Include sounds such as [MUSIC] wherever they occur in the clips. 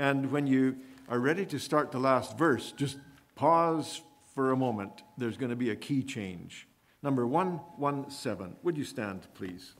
And when you are ready to start the last verse, just pause for a moment. There's going to be a key change. Number 117. Would you stand, please?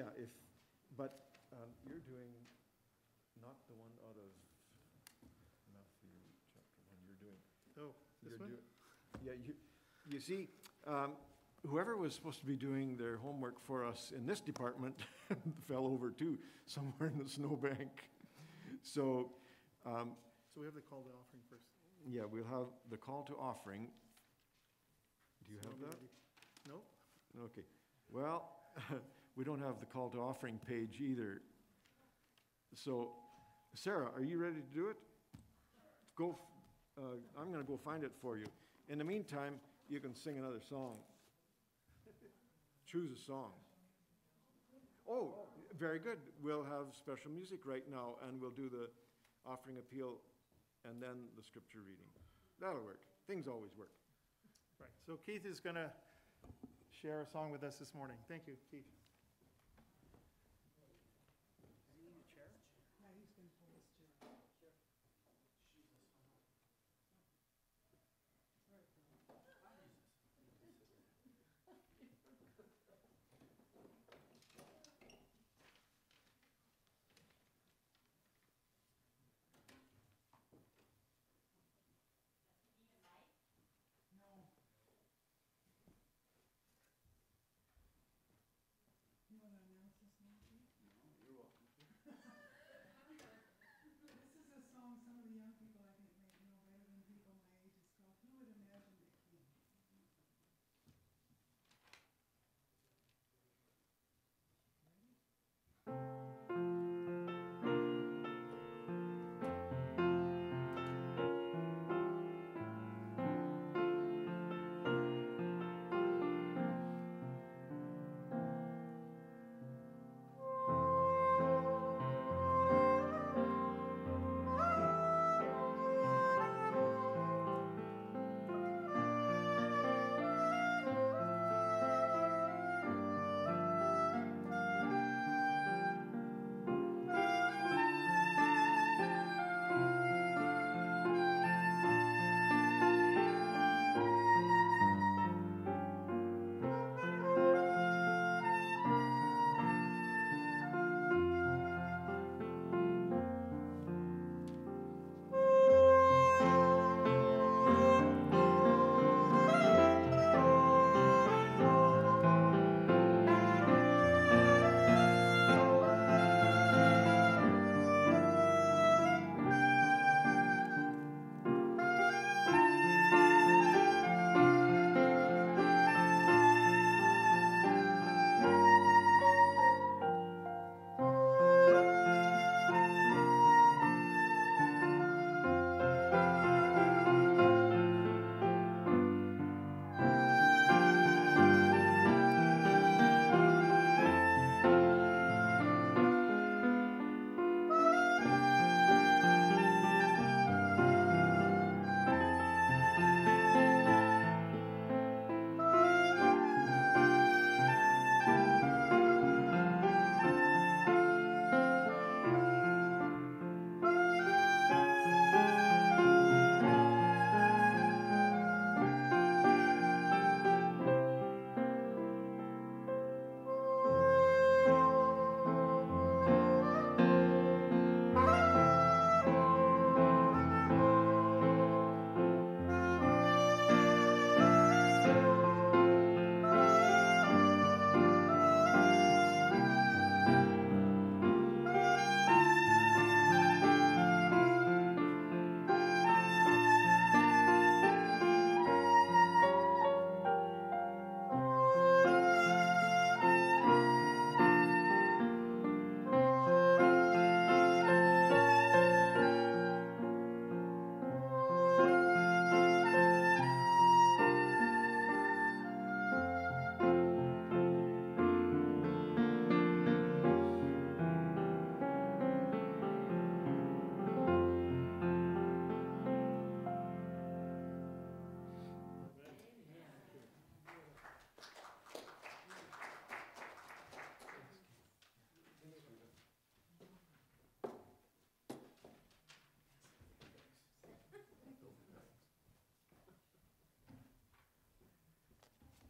Yeah, if, but um, you're doing not the one out of Matthew chapter one, you're doing. Oh, this you're one? do- Yeah, you, you see, um, whoever was supposed to be doing their homework for us in this department [LAUGHS] fell over too, somewhere in the snowbank. So, um, So we have the call to offering first. yeah, we'll have the call to offering. Do you So have that? ready? No? Okay, well, [LAUGHS] we don't have the call to offering page either. So, Sarah, are you ready to do it? Go, uh, I'm gonna go find it for you. In the meantime, you can sing another song. Choose a song. Oh, very good. We'll have special music right now, and we'll do the offering appeal and then the scripture reading. That'll work. Things always work. Right, so Keith is going to share a song with us this morning. Thank you, Keith.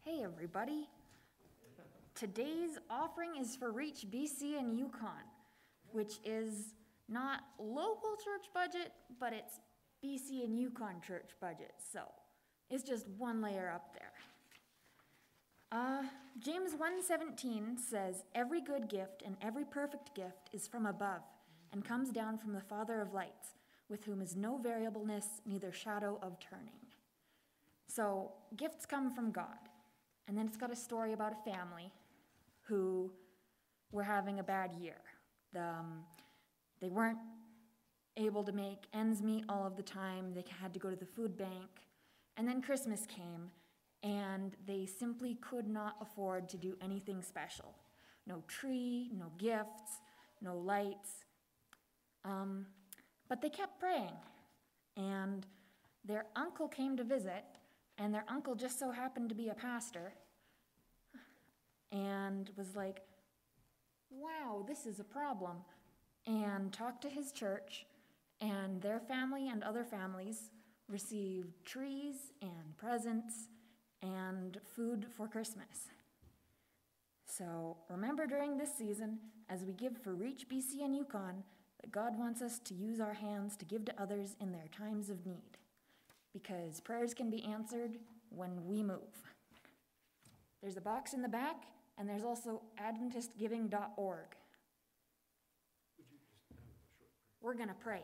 Hey, everybody. Today's offering is for Reach BC and Yukon, which is not local church budget, but it's BC and Yukon church budget, so it's just one layer up there. Uh, James 1:17 says, "Every good gift and every perfect gift is from above and comes down from the Father of lights, with whom is no variableness, neither shadow of turning." So, gifts come from God. And then it's got a story about a family who were having a bad year. The, um, they weren't able to make ends meet all of the time. They had to go to the food bank. And then Christmas came, and they simply could not afford to do anything special. No tree, no gifts, no lights. Um, but they kept praying. And their uncle came to visit, and their uncle just so happened to be a pastor and was like, wow, this is a problem. And talked to his church, and their family and other families received trees and presents and food for Christmas. So remember during this season, as we give for Reach BC and Yukon, that God wants us to use our hands to give to others in their times of need. Because prayers can be answered when we move. There's a box in the back, and there's also AdventistGiving.org. We're going to pray.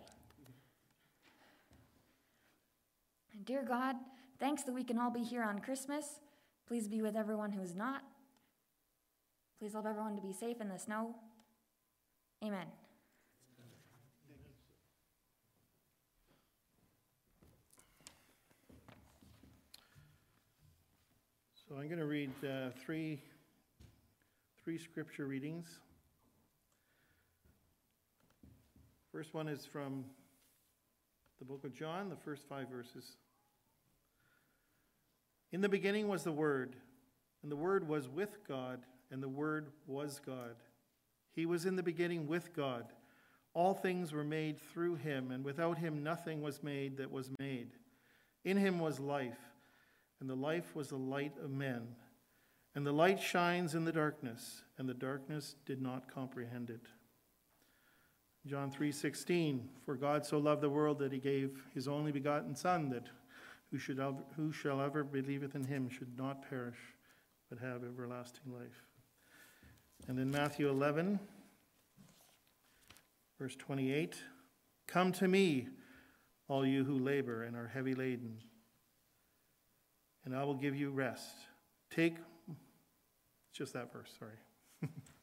Dear God, thanks that we can all be here on Christmas. Please be with everyone who is not. Please help everyone to be safe in the snow. Amen. So I'm going to read uh, three, three scripture readings. First one is from the book of John, the first five verses. In the beginning was the Word, and the Word was with God, and the Word was God. He was in the beginning with God. All things were made through him, and without him nothing was made that was made. In him was life, and the life was the light of men. And the light shines in the darkness, and the darkness did not comprehend it. John 3:16 For God so loved the world that he gave his only begotten son that who should ever, who shall ever believeth in him should not perish but have everlasting life. And in Matthew 11 verse 28 Come to me all you who labor and are heavy laden and I will give you rest. Take just that verse, sorry. [LAUGHS]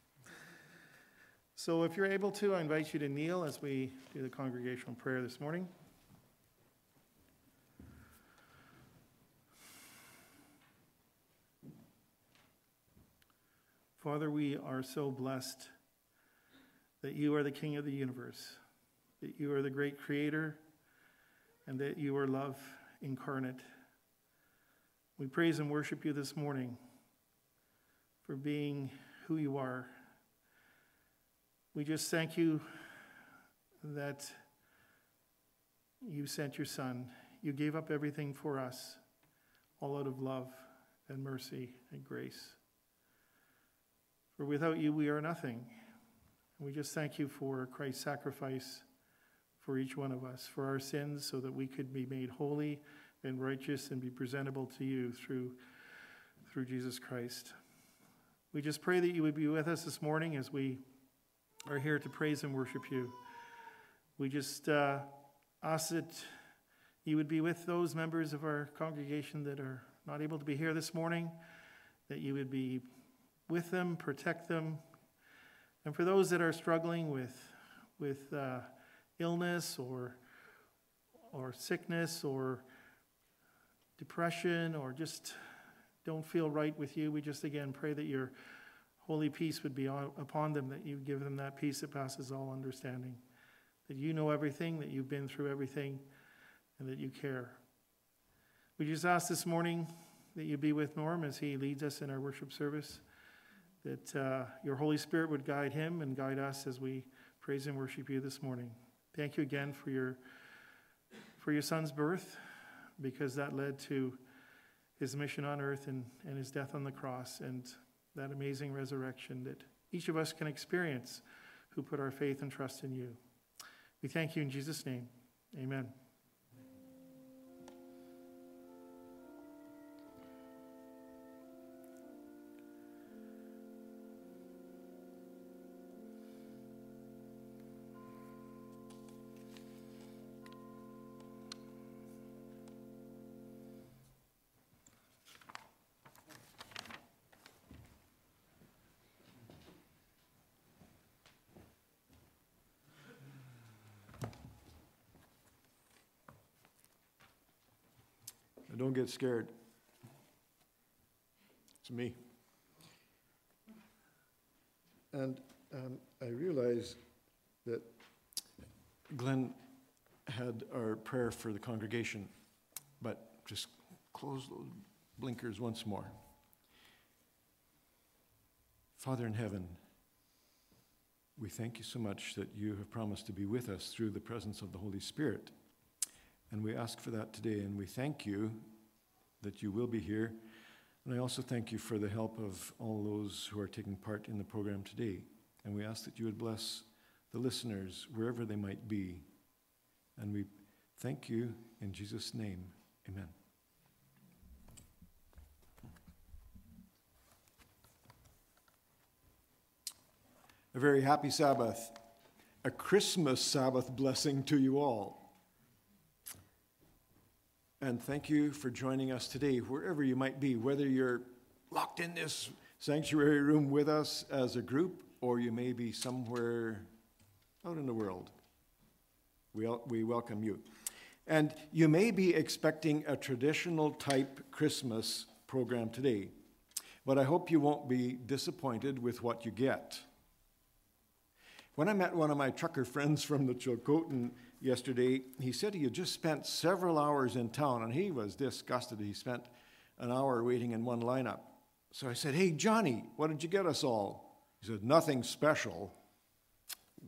So if you're able to, I invite you to kneel as we do the congregational prayer this morning. Father, we are so blessed that you are the King of the universe, that you are the great creator, and that you are love incarnate. We praise and worship you this morning for being who you are we just thank you that you sent your Son. You gave up everything for us, all out of love and mercy and grace. For without you, we are nothing. And we just thank you for Christ's sacrifice for each one of us, for our sins, so that we could be made holy and righteous and be presentable to you through, through Jesus Christ. We just pray that you would be with us this morning as we are here to praise and worship you. We just uh, ask that you would be with those members of our congregation that are not able to be here this morning, that you would be with them, protect them. And for those that are struggling with, with uh, illness or, or sickness or depression or just don't feel right with you, we just again pray that you're holy peace would be upon them, that you give them that peace that passes all understanding. That you know everything, that you've been through everything, and that you care. We just ask this morning that you be with Norm as he leads us in our worship service, that uh, your Holy Spirit would guide him and guide us as we praise and worship you this morning. Thank you again for your, for your son's birth, because that led to his mission on earth and, and his death on the cross and that amazing resurrection that each of us can experience who put our faith and trust in you. We thank you in Jesus' name. Amen. Don't get scared. It's me. And um, I realize that Glenn had our prayer for the congregation, but just close those blinkers once more. Father in heaven, we thank you so much that you have promised to be with us through the presence of the Holy Spirit. And we ask for that today, and we thank you that you will be here. And I also thank you for the help of all those who are taking part in the program today. And we ask that you would bless the listeners wherever they might be. And we thank you in Jesus' name. Amen. A very happy Sabbath, a Christmas Sabbath blessing to you all. And thank you for joining us today, wherever you might be, whether you're locked in this sanctuary room with us as a group, or you may be somewhere out in the world. We, we welcome you. And you may be expecting a traditional type Christmas program today, but I hope you won't be disappointed with what you get. When I met one of my trucker friends from the Chilcotin yesterday, he said he had just spent several hours in town and he was disgusted. He spent an hour waiting in one lineup. So I said, Hey, Johnny, what did you get us all? He said, Nothing special. [LAUGHS]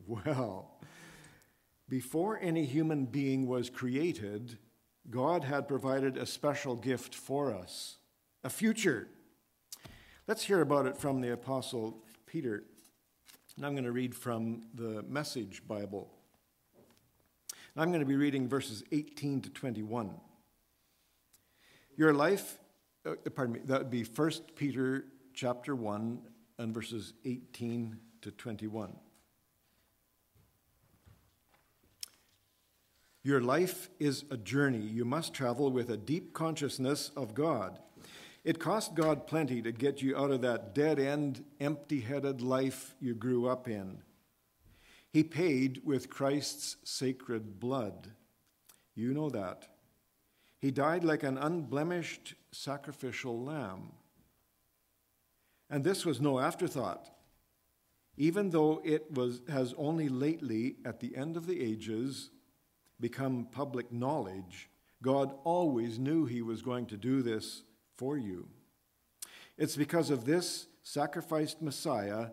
Well, before any human being was created, God had provided a special gift for us a future. Let's hear about it from the Apostle Peter. And I'm going to read from the Message Bible. I'm going to be reading verses 18 to 21. Your life, uh, pardon me, that would be 1 Peter chapter 1 and verses 18 to 21. Your life is a journey you must travel with a deep consciousness of God. It cost God plenty to get you out of that dead end, empty headed life you grew up in. He paid with Christ's sacred blood. You know that. He died like an unblemished sacrificial lamb. And this was no afterthought. Even though it was, has only lately, at the end of the ages, become public knowledge, God always knew He was going to do this for you. It's because of this sacrificed Messiah,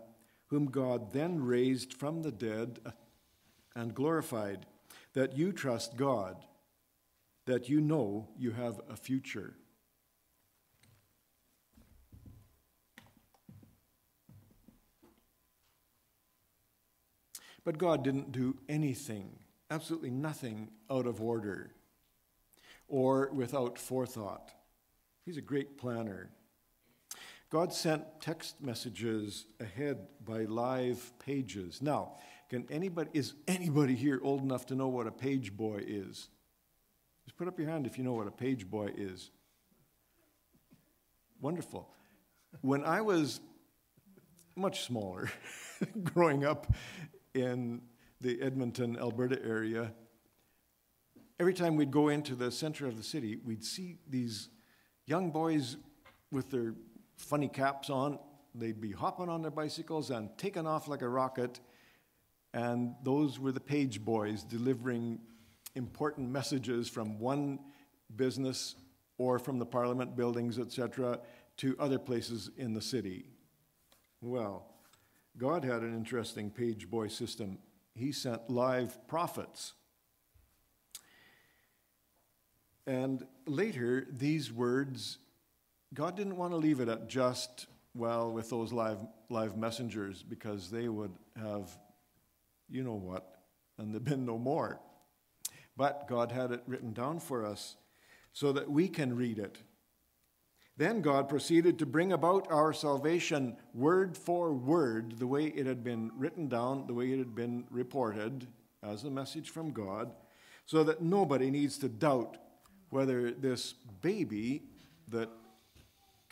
whom God then raised from the dead and glorified, that you trust God, that you know you have a future. But God didn't do anything, absolutely nothing out of order or without forethought. He's a great planner. God sent text messages ahead by live pages. Now, can anybody is anybody here old enough to know what a page boy is? Just put up your hand if you know what a page boy is. Wonderful. When I was much smaller, [LAUGHS] growing up in the Edmonton, Alberta area, every time we'd go into the center of the city, we'd see these young boys with their funny caps on. They'd be hopping on their bicycles and taking off like a rocket. And those were the page boys delivering important messages from one business or from the parliament buildings, etc., to other places in the city. Well, God had an interesting page boy system. He sent live prophets. And later, these words God didn't want to leave it at just, well, with those live, live messengers because they would have, you know what, and there'd been no more. But God had it written down for us so that we can read it. Then God proceeded to bring about our salvation word for word, the way it had been written down, the way it had been reported as a message from God, so that nobody needs to doubt whether this baby that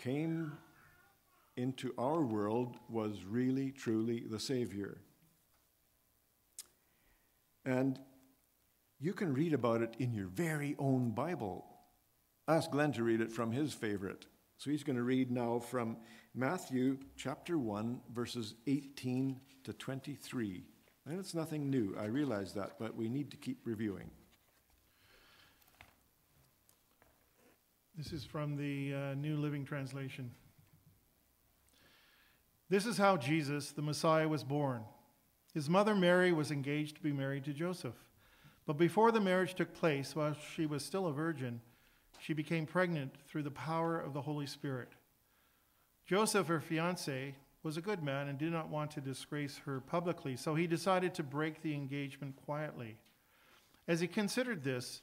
came into our world was really, truly the Savior. And you can read about it in your very own Bible. Ask Glenn to read it from his favorite. So he's going to read now from Matthew chapter 1, verses 18 to 23. And it's nothing new, I realize that, but we need to keep reviewing. This is from the uh, New Living Translation. This is how Jesus, the Messiah, was born. His mother Mary was engaged to be married to Joseph. But before the marriage took place, while she was still a virgin, she became pregnant through the power of the Holy Spirit. Joseph, her fiance, was a good man and did not want to disgrace her publicly, so he decided to break the engagement quietly. As he considered this,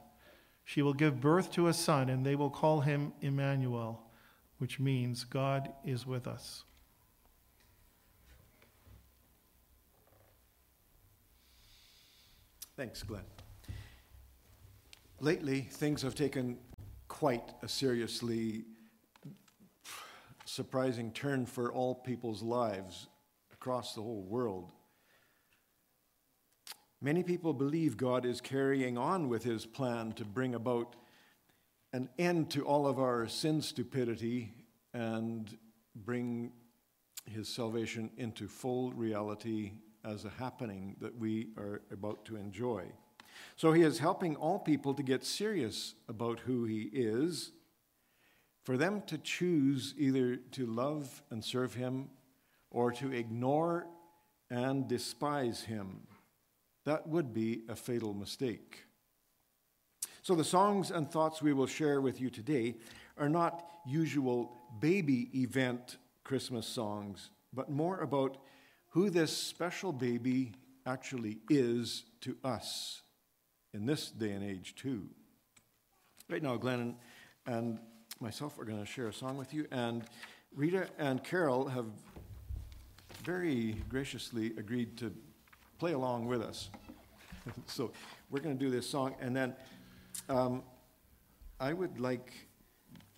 she will give birth to a son, and they will call him Emmanuel, which means God is with us. Thanks, Glenn. Lately, things have taken quite a seriously surprising turn for all people's lives across the whole world. Many people believe God is carrying on with his plan to bring about an end to all of our sin stupidity and bring his salvation into full reality as a happening that we are about to enjoy. So he is helping all people to get serious about who he is, for them to choose either to love and serve him or to ignore and despise him. That would be a fatal mistake. So, the songs and thoughts we will share with you today are not usual baby event Christmas songs, but more about who this special baby actually is to us in this day and age, too. Right now, Glenn and myself are going to share a song with you, and Rita and Carol have very graciously agreed to play along with us. [LAUGHS] so we're going to do this song, and then um, I would like,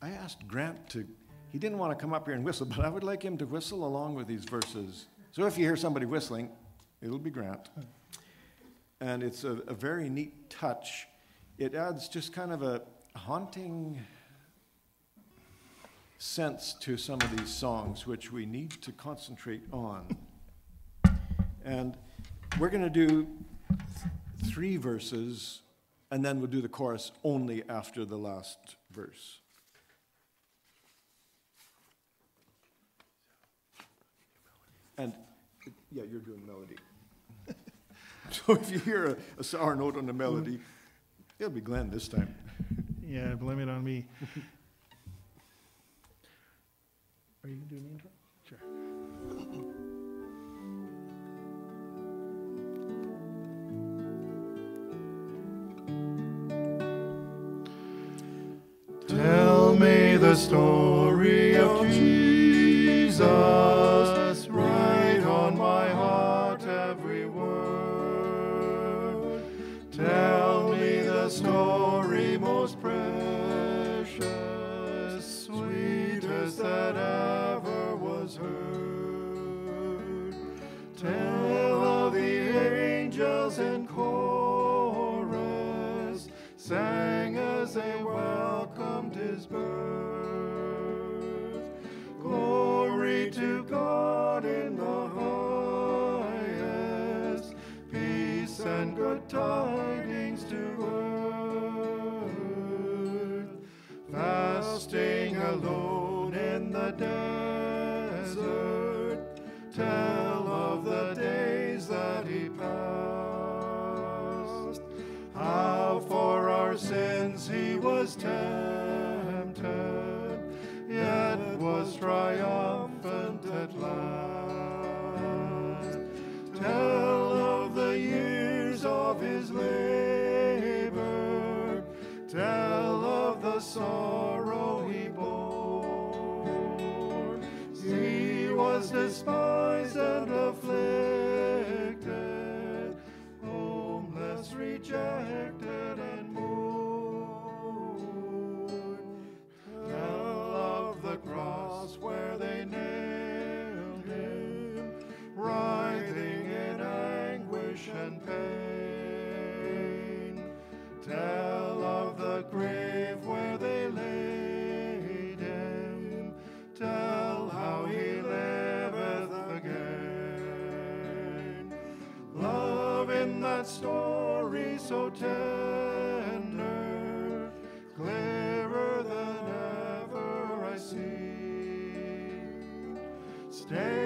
I asked Grant to, he didn't want to come up here and whistle, [LAUGHS] but I would like him to whistle along with these verses. So if you hear somebody whistling, it'll be Grant. And it's a, a very neat touch. It adds just kind of a haunting sense to some of these songs, which we need to concentrate on. And we're going to do three verses, and then we'll do the chorus only after the last verse. And yeah, you're doing melody. [LAUGHS] so if you hear a, a, sour note on the melody, it'll be Glenn this time. yeah, blame it on me. [LAUGHS] Are you doing the intro? Sure. The story of Jesus. Despised and afflicted, homeless, rejected, and mourned. Tell of the cross where they nailed him, writhing in anguish and pain. That story so tender, clearer than ever I see. Stay,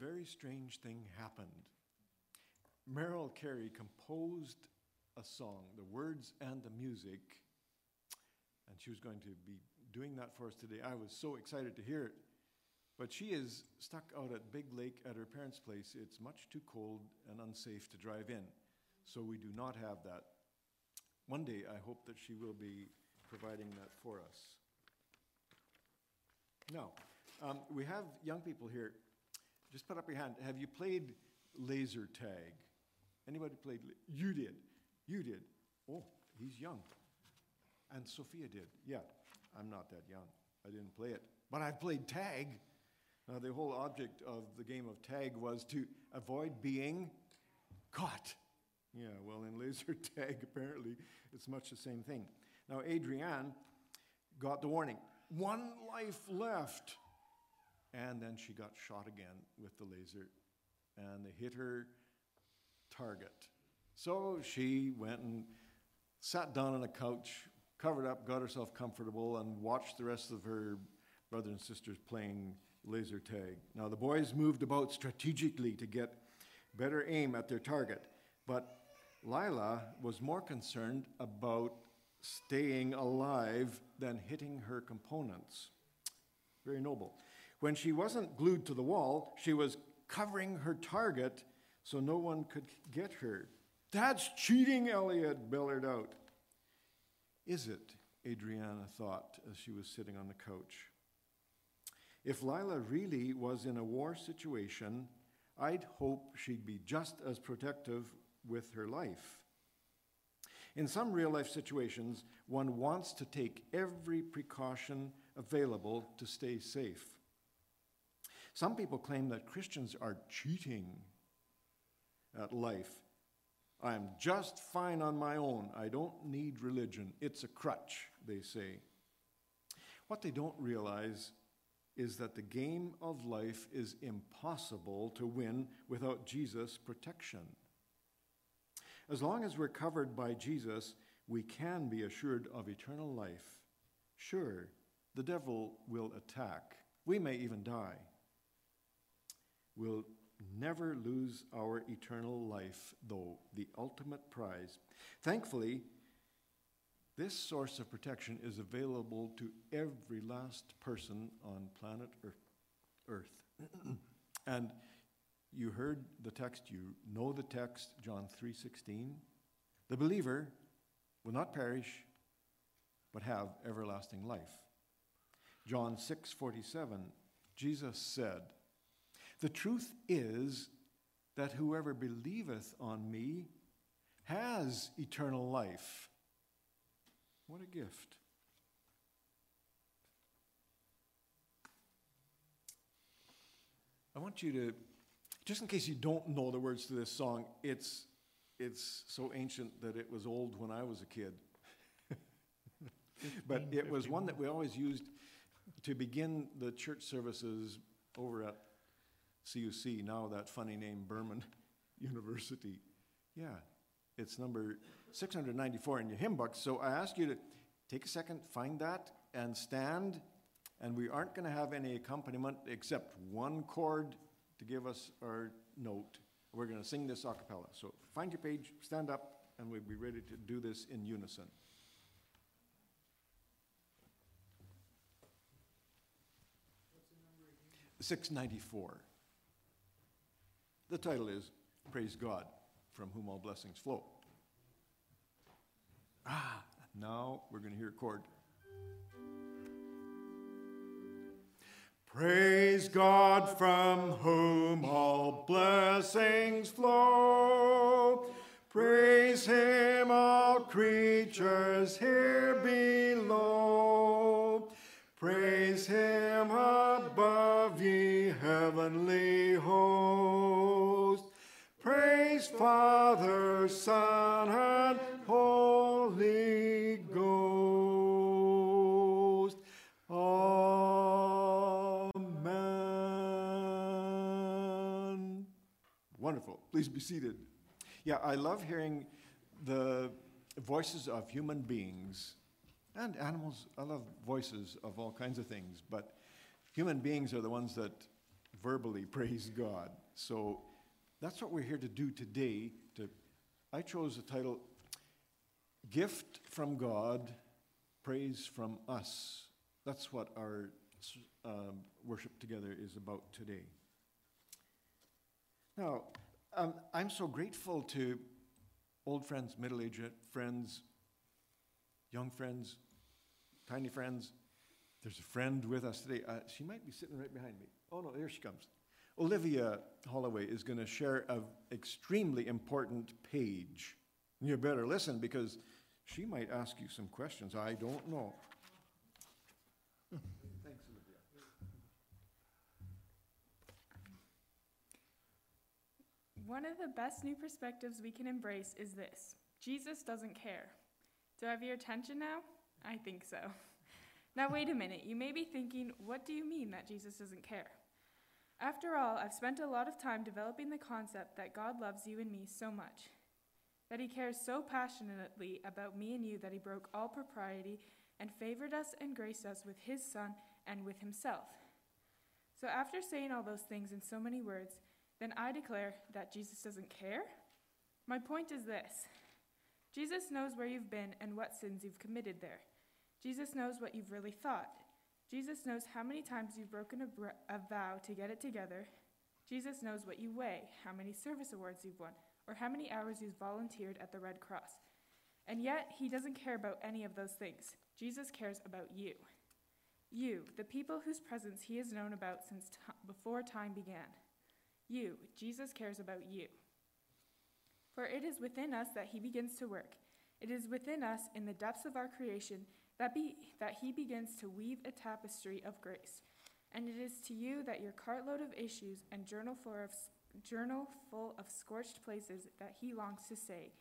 very strange thing happened. Merrill Carey composed a song, the words and the music, and she was going to be doing that for us today. I was so excited to hear it. But she is stuck out at Big Lake at her parents' place. It's much too cold and unsafe to drive in, so we do not have that. One day, I hope that she will be providing that for us. Now, um, we have young people here. Just put up your hand. Have you played laser tag? Anybody played? You did. You did. Oh, he's young. And Sophia did. Yeah, I'm not that young. I didn't play it. But I've played tag. Now, the whole object of the game of tag was to avoid being caught. Yeah, well, in laser [LAUGHS] tag, apparently, it's much the same thing. Now, Adrienne got the warning one life left. And then she got shot again with the laser, and they hit her target. So she went and sat down on a couch, covered up, got herself comfortable, and watched the rest of her brothers and sisters playing laser tag. Now, the boys moved about strategically to get better aim at their target, but Lila was more concerned about staying alive than hitting her components. Very noble. When she wasn't glued to the wall, she was covering her target so no one could get her. That's cheating, Elliot bellowed out. Is it? Adriana thought as she was sitting on the couch. If Lila really was in a war situation, I'd hope she'd be just as protective with her life. In some real life situations, one wants to take every precaution available to stay safe. Some people claim that Christians are cheating at life. I'm just fine on my own. I don't need religion. It's a crutch, they say. What they don't realize is that the game of life is impossible to win without Jesus' protection. As long as we're covered by Jesus, we can be assured of eternal life. Sure, the devil will attack. We may even die. We'll never lose our eternal life, though, the ultimate prize. Thankfully, this source of protection is available to every last person on planet Earth. [CLEARS THROAT] and you heard the text, you know the text, John 3:16. The believer will not perish but have everlasting life. John 6:47, Jesus said, The truth is that whoever believeth on me has eternal life. What a gift. I want you to, just in case you don't know the words to this song, it's, it's so ancient that it was old when I was a kid. [LAUGHS] but it was one that we always used to begin the church services over at CUC, now that funny name, Burman [LAUGHS] University. Yeah, it's number 694 in your hymn book. So I ask you to take a second, find that, and stand. And we aren't going to have any accompaniment except one chord to give us our note. We're going to sing this a cappella. So find your page, stand up, and we'll be ready to do this in unison. 694. The title is Praise God, from whom all blessings flow. Ah, now we're going to hear a chord. Praise God from whom all blessings flow. Praise him, all creatures here below. Praise him above, ye heavenly hosts. Praise Father, Son, and Holy Ghost. Amen. Wonderful. Please be seated. Yeah, I love hearing the voices of human beings and animals. I love voices of all kinds of things, but human beings are the ones that verbally [LAUGHS] praise God. So that's what we're here to do today. To, I chose the title Gift from God, Praise from Us. That's what our um, worship together is about today. Now, um, I'm so grateful to old friends, middle aged friends, young friends, tiny friends. There's a friend with us today. Uh, she might be sitting right behind me. Oh, no, there she comes. Olivia Holloway is going to share an extremely important page. You better listen because she might ask you some questions. I don't know. Thanks, Olivia. One of the best new perspectives we can embrace is this Jesus doesn't care. Do I have your attention now? I think so. Now, wait a minute. You may be thinking, what do you mean that Jesus doesn't care? After all, I've spent a lot of time developing the concept that God loves you and me so much, that He cares so passionately about me and you that He broke all propriety and favored us and graced us with His Son and with Himself. So, after saying all those things in so many words, then I declare that Jesus doesn't care? My point is this Jesus knows where you've been and what sins you've committed there. Jesus knows what you've really thought. Jesus knows how many times you've broken a, br- a vow to get it together. Jesus knows what you weigh, how many service awards you've won, or how many hours you've volunteered at the Red Cross. And yet, he doesn't care about any of those things. Jesus cares about you. You, the people whose presence he has known about since t- before time began. You, Jesus cares about you. For it is within us that he begins to work. It is within us, in the depths of our creation, that, be, that he begins to weave a tapestry of grace. And it is to you that your cartload of issues and journal full of, journal full of scorched places that he longs to say,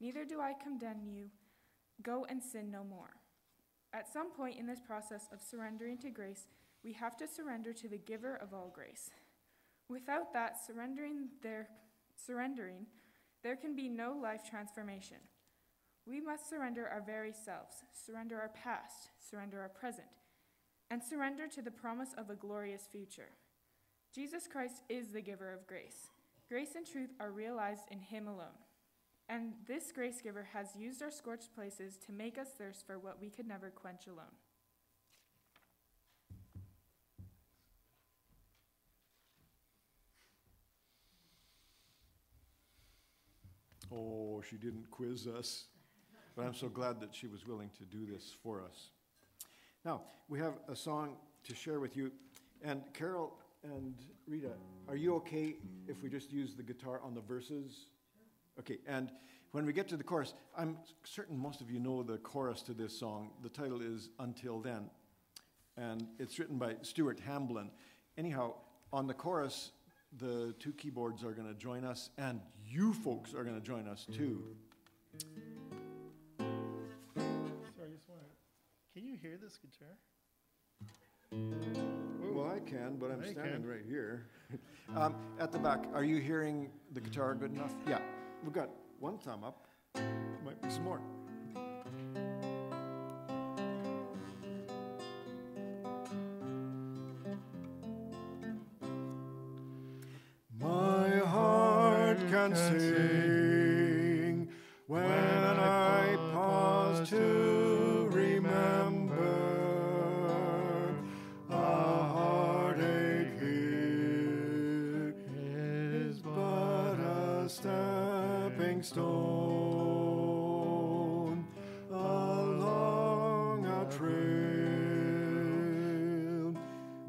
Neither do I condemn you. Go and sin no more. At some point in this process of surrendering to grace, we have to surrender to the giver of all grace. Without that surrendering there surrendering, there can be no life transformation. We must surrender our very selves, surrender our past, surrender our present, and surrender to the promise of a glorious future. Jesus Christ is the giver of grace. Grace and truth are realized in him alone. And this grace giver has used our scorched places to make us thirst for what we could never quench alone. Oh, she didn't quiz us, but I'm so glad that she was willing to do this for us. Now, we have a song to share with you, and Carol and Rita, are you okay if we just use the guitar on the verses? Okay, and when we get to the chorus, I'm certain most of you know the chorus to this song. The title is Until Then, and it's written by Stuart Hamblen. Anyhow, on the chorus, the two keyboards are going to join us, and you folks are going to join us too. Mm-hmm. Can you hear this guitar? Well, I can, but I'm I standing can. right here. [LAUGHS] um, at the back, are you hearing the guitar good enough? Yeah, we've got one thumb up. Might be some more. Stepping stone along a trail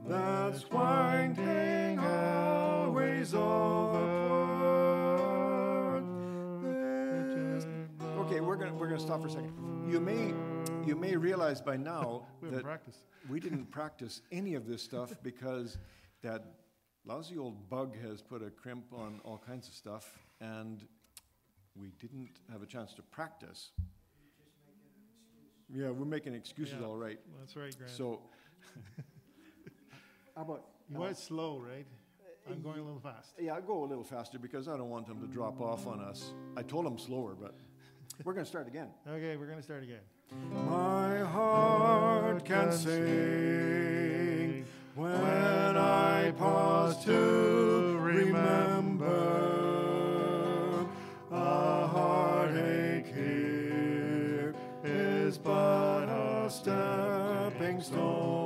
that's winding always. This- Okay, we're gonna we're gonna stop for a second. You may you may realize by now [LAUGHS] We that practiced. we didn't practice any of this stuff [LAUGHS] because that lousy old bug has put a crimp on all kinds of stuff, and we didn't have a chance to practice. Yeah, we're making excuses, Yeah. all right. That's right, Grant. So, [LAUGHS] how about? You went slow, right? Uh, I'm going a little fast. Yeah, I'll go a little faster because I don't want them to drop off on us. I told them slower, but [LAUGHS] we're going to start again. Okay, we're gonna start again. My heart can sing when I pause to remember a heartache here is but a stepping stone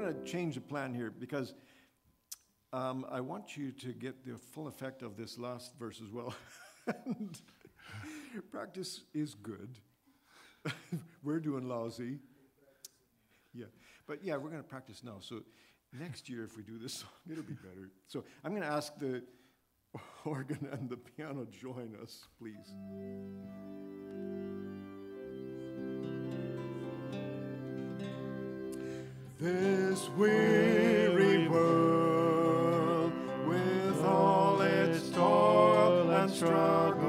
going to change the plan here because um, I want you to get the full effect of this last verse as well. [LAUGHS] Practice is good. [LAUGHS] we're doing lousy. Yeah, but yeah, we're going to practice now. So next year, if we do this song, it'll be better. So I'm going to ask the [LAUGHS] organ and the piano join us, please. This weary world, with all its toil and struggle,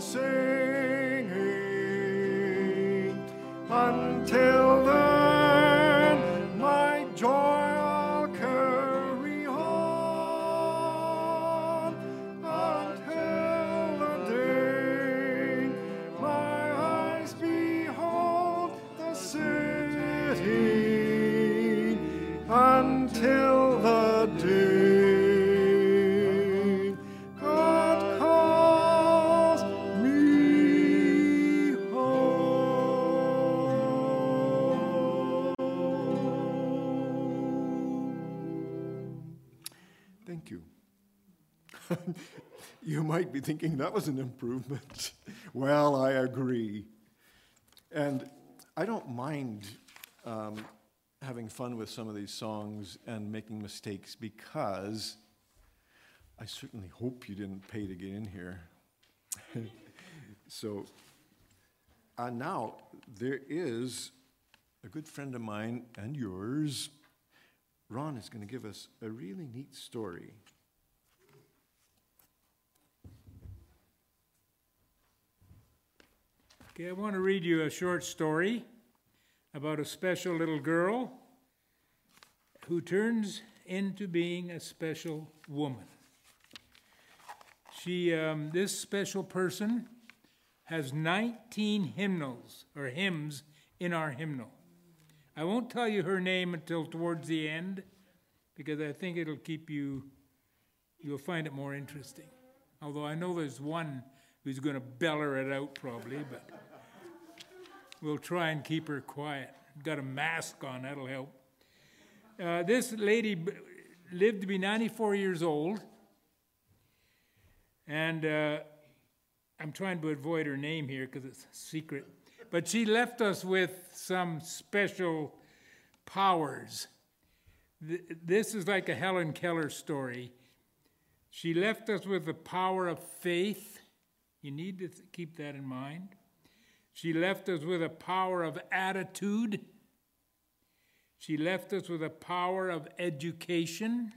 singing. Until might be thinking that was an improvement. [LAUGHS] well, I agree. And I don't mind um, having fun with some of these songs and making mistakes because I certainly hope you didn't pay to get in here. [LAUGHS] so uh, now there is a good friend of mine and yours. Ron is going to give us a really neat story. Okay, I want to read you a short story about a special little girl who turns into being a special woman. She, um, this special person has 19 hymnals or hymns in our hymnal. I won't tell you her name until towards the end because I think it'll keep you, you'll find it more interesting. Although I know there's one who's going to beller it out probably, but we'll try and keep her quiet. Got a mask on, that'll help. Uh, this lady lived to be 94 years old, and uh, I'm trying to avoid her name here because it's secret. But she left us with some special powers. Th- This is like a Helen Keller story. She left us with the power of faith. You need to th- keep that in mind. She left us with a power of attitude. She left us with a power of education,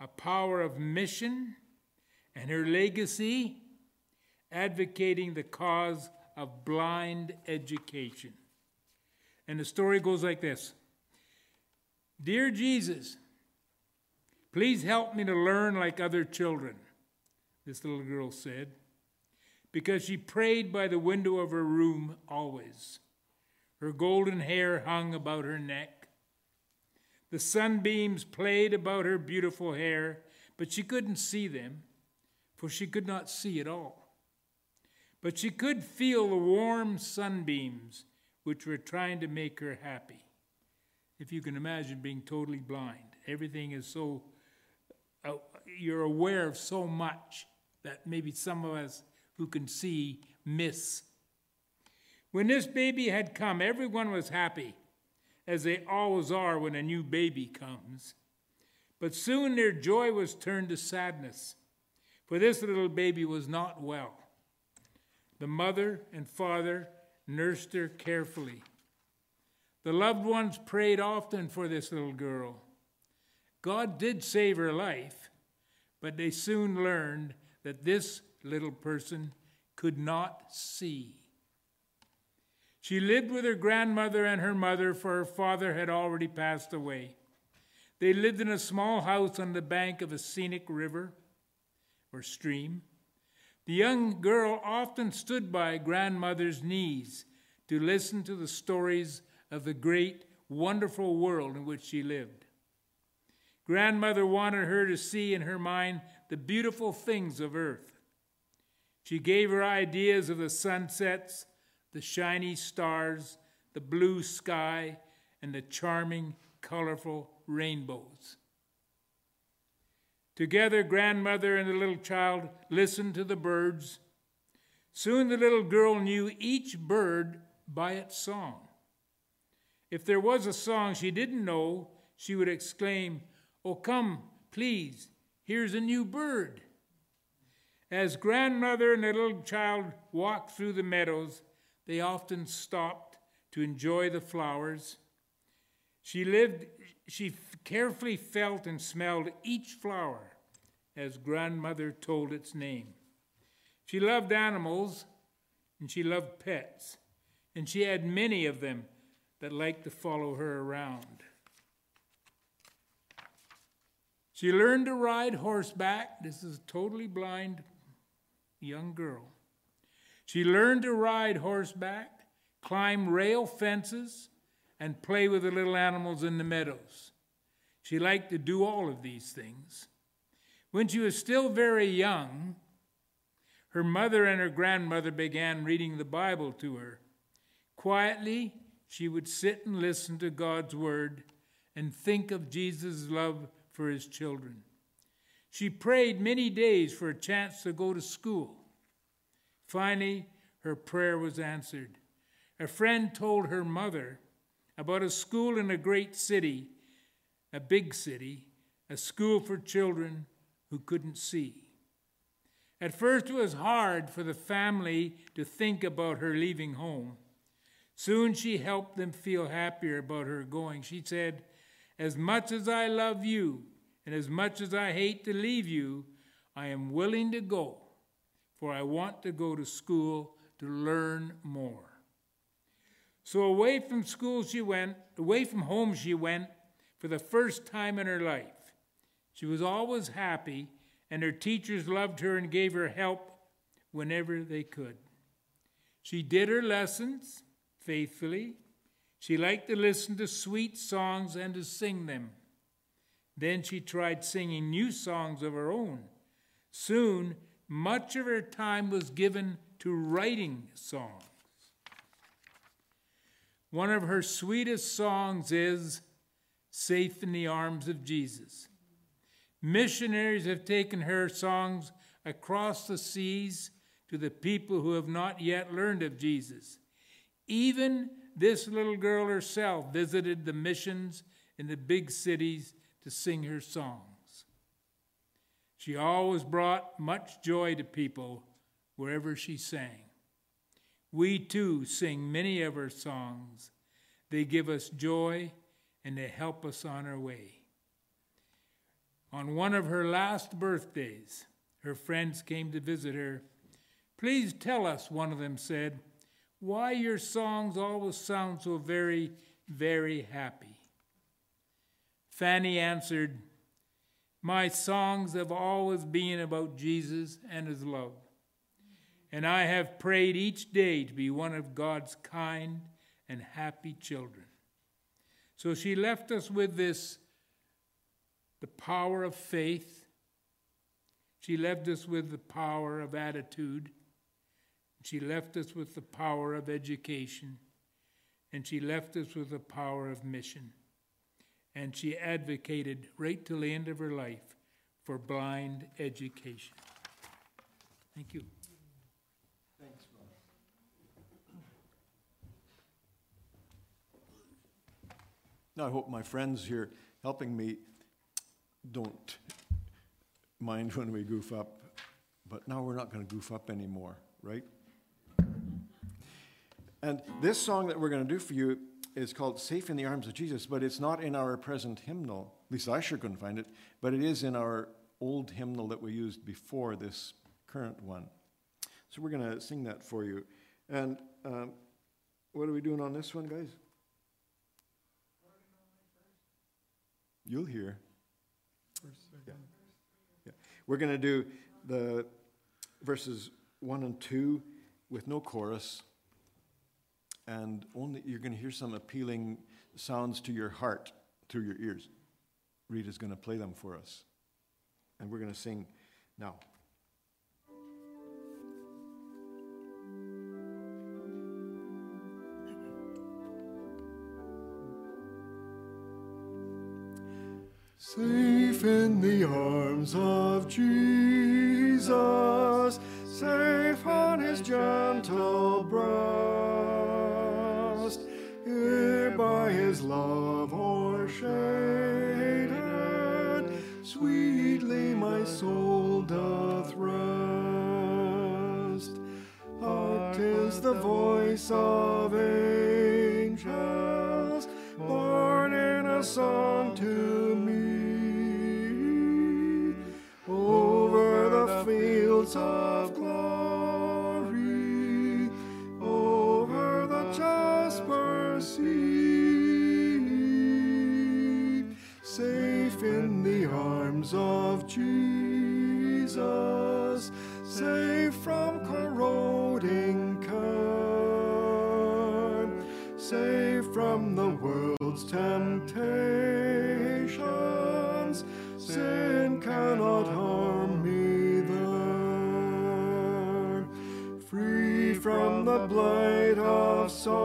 a power of mission, and her legacy advocating the cause of blind education. And the story goes like this Dear Jesus, please help me to learn like other children, this little girl said, because she prayed by the window of her room always. Her golden hair hung about her neck. The sunbeams played about her beautiful hair, but she couldn't see them, for she could not see at all. But she could feel the warm sunbeams which were trying to make her happy. If you can imagine being totally blind, everything is so, uh, you're aware of so much that maybe some of us who can see miss. When this baby had come, everyone was happy, as they always are when a new baby comes. But soon their joy was turned to sadness, for this little baby was not well. The mother and father nursed her carefully. The loved ones prayed often for this little girl. God did save her life, but they soon learned that this little person could not see. She lived with her grandmother and her mother, for her father had already passed away. They lived in a small house on the bank of a scenic river or stream. The young girl often stood by grandmother's knees to listen to the stories of the great, wonderful world in which she lived. Grandmother wanted her to see in her mind the beautiful things of earth. She gave her ideas of the sunsets, the shiny stars, the blue sky, and the charming, colorful rainbows. Together, grandmother and the little child listened to the birds. Soon the little girl knew each bird by its song. If there was a song she didn't know, she would exclaim, Oh, come, please, here's a new bird. As grandmother and the little child walked through the meadows, they often stopped to enjoy the flowers. She lived, she carefully felt and smelled each flower as grandmother told its name. She loved animals and she loved pets, and she had many of them that liked to follow her around. She learned to ride horseback. This is a totally blind young girl. She learned to ride horseback, climb rail fences, and play with the little animals in the meadows. She liked to do all of these things. When she was still very young, her mother and her grandmother began reading the Bible to her. Quietly, she would sit and listen to God's word and think of Jesus' love for his children. She prayed many days for a chance to go to school. Finally, her prayer was answered. A friend told her mother about a school in a great city, a big city, a school for children who couldn't see. At first, it was hard for the family to think about her leaving home. Soon she helped them feel happier about her going. She said, As much as I love you, and as much as I hate to leave you, I am willing to go for I want to go to school to learn more. So away from school she went, away from home she went for the first time in her life. She was always happy, and her teachers loved her and gave her help whenever they could. She did her lessons faithfully. She liked to listen to sweet songs and to sing them. Then she tried singing new songs of her own. Soon much of her time was given to writing songs. One of her sweetest songs is Safe in the Arms of Jesus. Missionaries have taken her songs across the seas to the people who have not yet learned of Jesus. Even this little girl herself visited the missions in the big cities to sing her songs. She always brought much joy to people wherever she sang. We too sing many of her songs. They give us joy and they help us on our way. On one of her last birthdays, her friends came to visit her. Please tell us, one of them said, why your songs always sound so very, very happy. Fanny answered, my songs have always been about Jesus and his love. And I have prayed each day to be one of God's kind and happy children. So she left us with this the power of faith. She left us with the power of attitude. She left us with the power of education. And she left us with the power of mission and she advocated right till the end of her life for blind education. Thank you. Thanks, Ross. Now, I hope my friends here helping me don't mind when we goof up, but now we're not going to goof up anymore, right? And this song that we're going to do for you is called Safe in the Arms of Jesus, but it's not in our present hymnal. At least I sure couldn't find it, but it is in our old hymnal that we used before this current one. So we're going to sing that for you. And um, what are we doing on this one, guys? You'll hear. Yeah. yeah. We're going to do the verses 1 and 2 with no chorus and only you're going to hear some appealing sounds to your heart through your ears. Rita's going to play them for us. And we're going to sing now. Safe in the arms of Jesus, safe on his gentle here by his love o'ershaded, sweetly my soul doth rest. Hark, 'tis the voice of angels, born in a song to me. Over the fields of arms of Jesus, safe from corroding curb, safe from the world's temptations. Sin cannot harm me there. Free from the blight of sorrow,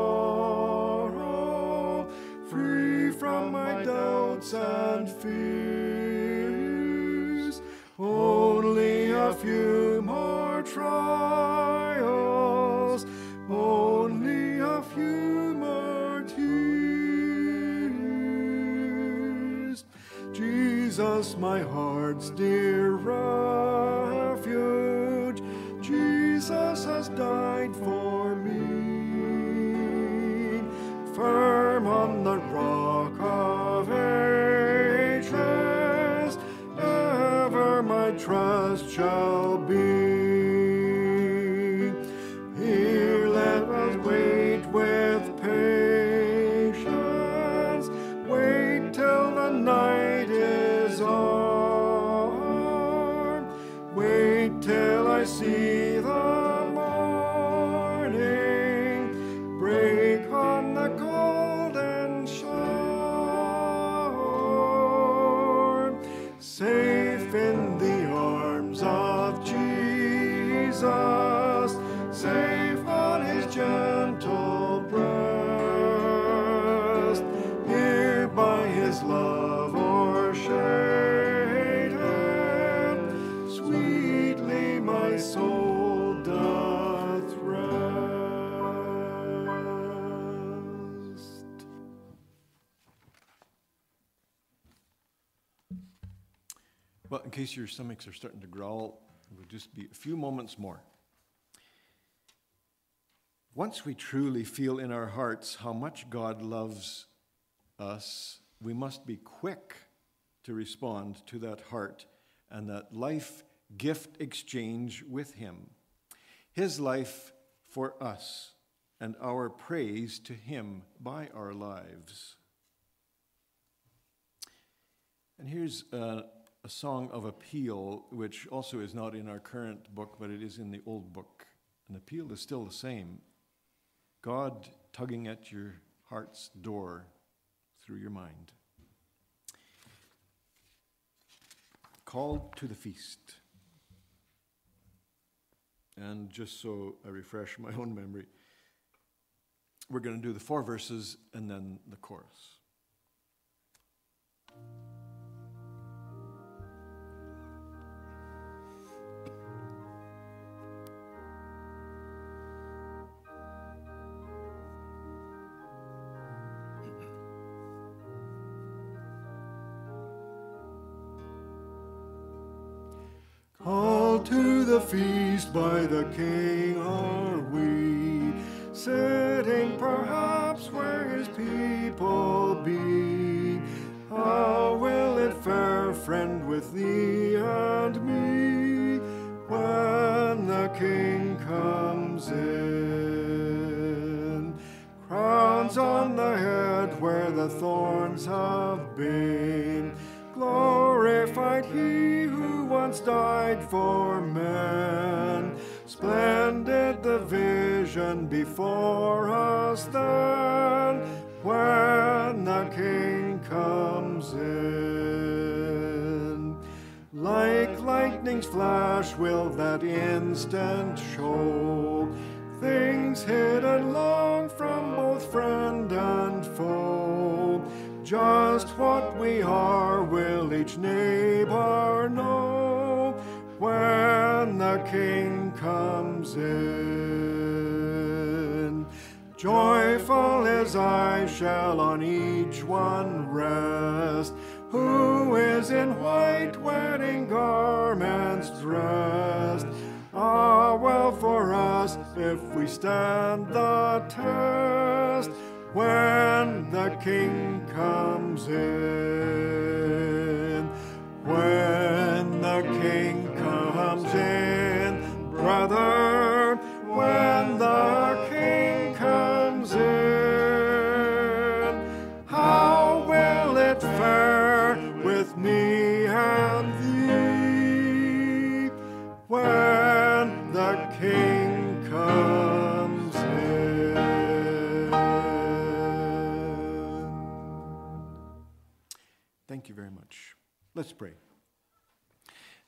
free from my doubts and fears. A few more trials, only a few more tears. Jesus, my heart's dear refuge, Jesus has died for me. Firm on shall be. Case your stomachs are starting to growl, it will just be a few moments more. Once we truly feel in our hearts how much God loves us, we must be quick to respond to that heart and that life gift exchange with Him. His life for us and our praise to Him by our lives. And here's a, a song of appeal, which also is not in our current book, but it is in the old book. An appeal is still the same God tugging at your heart's door through your mind. Called to the feast. And just so I refresh my own memory, we're going to do the four verses and then the chorus. By the King are we, sitting perhaps where his people be. How will it fare, friend, with thee and me, when the King comes in? Crowns on the head where the thorns have been, glorified he who once died for men, Splendid the vision before us then, when the King comes in. Like lightning's flash will that instant show things hidden long from both friend and foe. Just what we are will each neighbor know when the King comes in. Joyful his eyes shall on each one rest, who is in white wedding garments dressed. Ah, well for us if we stand the test when the King comes in. When the King comes in, when the King comes in, how will it fare with me and thee when the King comes in? Thank you very much. Let's pray.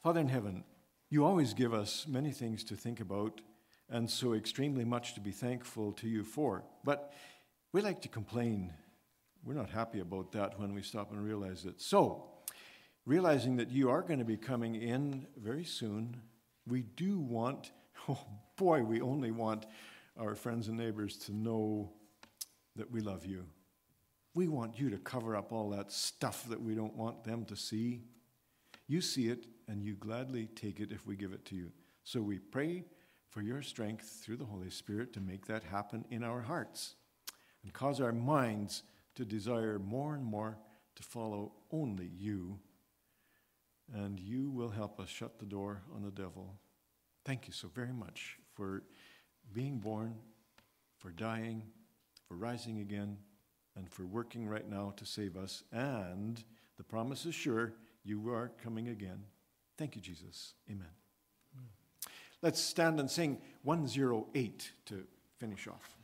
Father in heaven, you always give us many things to think about and so extremely much to be thankful to you for. But we like to complain. We're not happy about that when we stop and realize it. So, realizing that you are going to be coming in very soon, we do want, [LAUGHS] oh boy, we only want our friends and neighbors to know that we love you. We want you to cover up all that stuff that we don't want them to see. You see it, and you gladly take it if we give it to you. So we pray for your strength through the Holy Spirit to make that happen in our hearts and cause our minds to desire more and more to follow only you. And you will help us shut the door on the devil. Thank you so very much for being born, for dying, for rising again, and for working right now to save us. And the promise is sure you are coming again. Thank you, Jesus. Amen. Let's stand and sing 108 to finish off.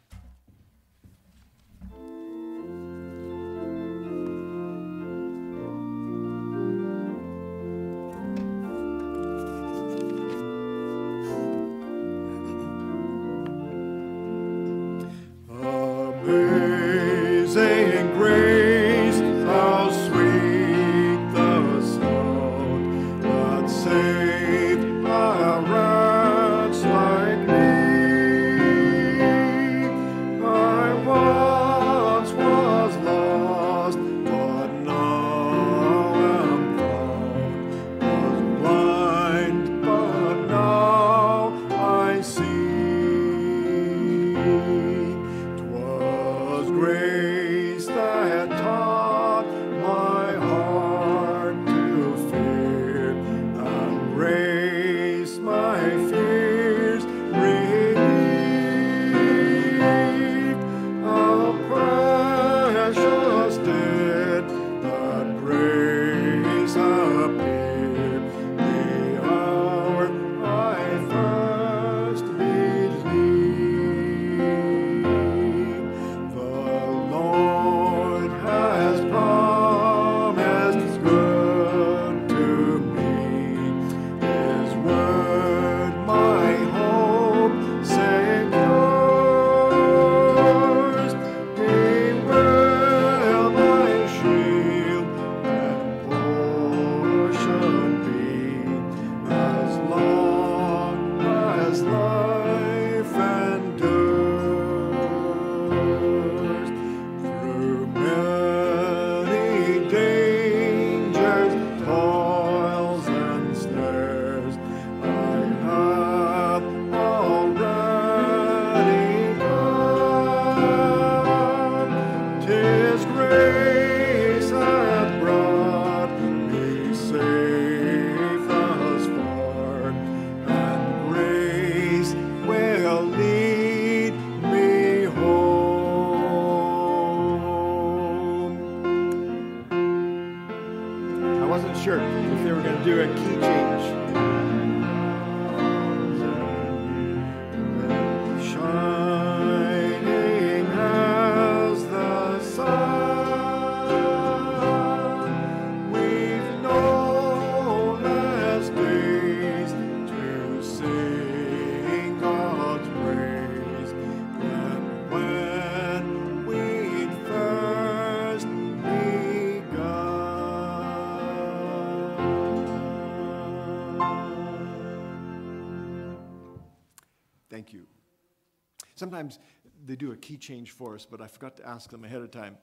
Sometimes they do a key change for us, but I forgot to ask them ahead of time.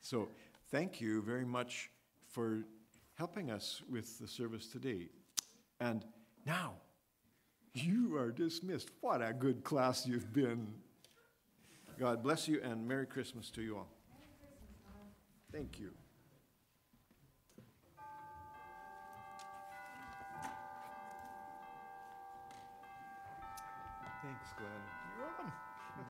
So thank you very much for helping us with the service today. And now, you are dismissed. What a good class you've been. God bless you and Merry Christmas to you all. Thank you. Thanks, Glenn.